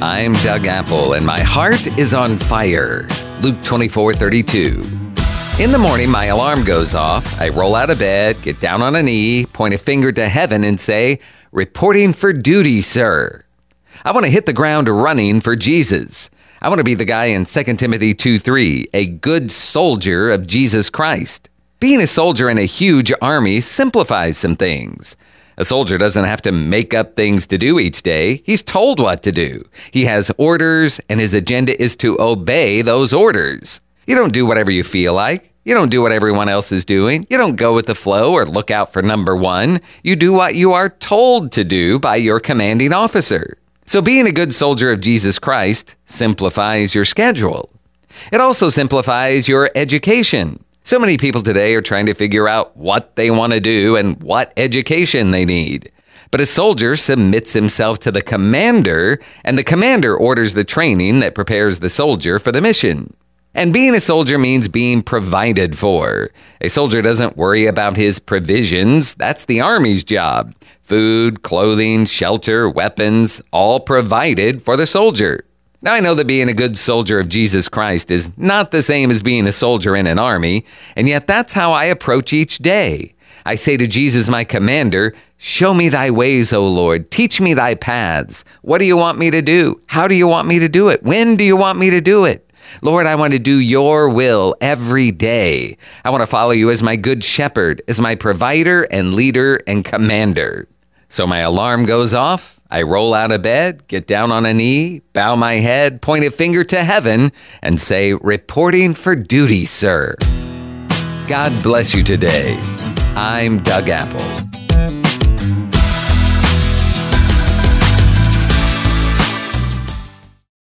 I'm Doug Apple, and my heart is on fire. Luke 24 32. In the morning, my alarm goes off. I roll out of bed, get down on a knee, point a finger to heaven, and say, Reporting for duty, sir. I want to hit the ground running for Jesus. I want to be the guy in 2 Timothy 2 3, a good soldier of Jesus Christ. Being a soldier in a huge army simplifies some things. A soldier doesn't have to make up things to do each day. He's told what to do. He has orders, and his agenda is to obey those orders. You don't do whatever you feel like. You don't do what everyone else is doing. You don't go with the flow or look out for number one. You do what you are told to do by your commanding officer. So, being a good soldier of Jesus Christ simplifies your schedule. It also simplifies your education. So many people today are trying to figure out what they want to do and what education they need. But a soldier submits himself to the commander, and the commander orders the training that prepares the soldier for the mission. And being a soldier means being provided for. A soldier doesn't worry about his provisions. That's the Army's job. Food, clothing, shelter, weapons, all provided for the soldier. Now, I know that being a good soldier of Jesus Christ is not the same as being a soldier in an army, and yet that's how I approach each day. I say to Jesus, my commander, Show me thy ways, O Lord. Teach me thy paths. What do you want me to do? How do you want me to do it? When do you want me to do it? Lord, I want to do your will every day. I want to follow you as my good shepherd, as my provider and leader and commander. So my alarm goes off. I roll out of bed, get down on a knee, bow my head, point a finger to heaven, and say, Reporting for duty, sir. God bless you today. I'm Doug Apple.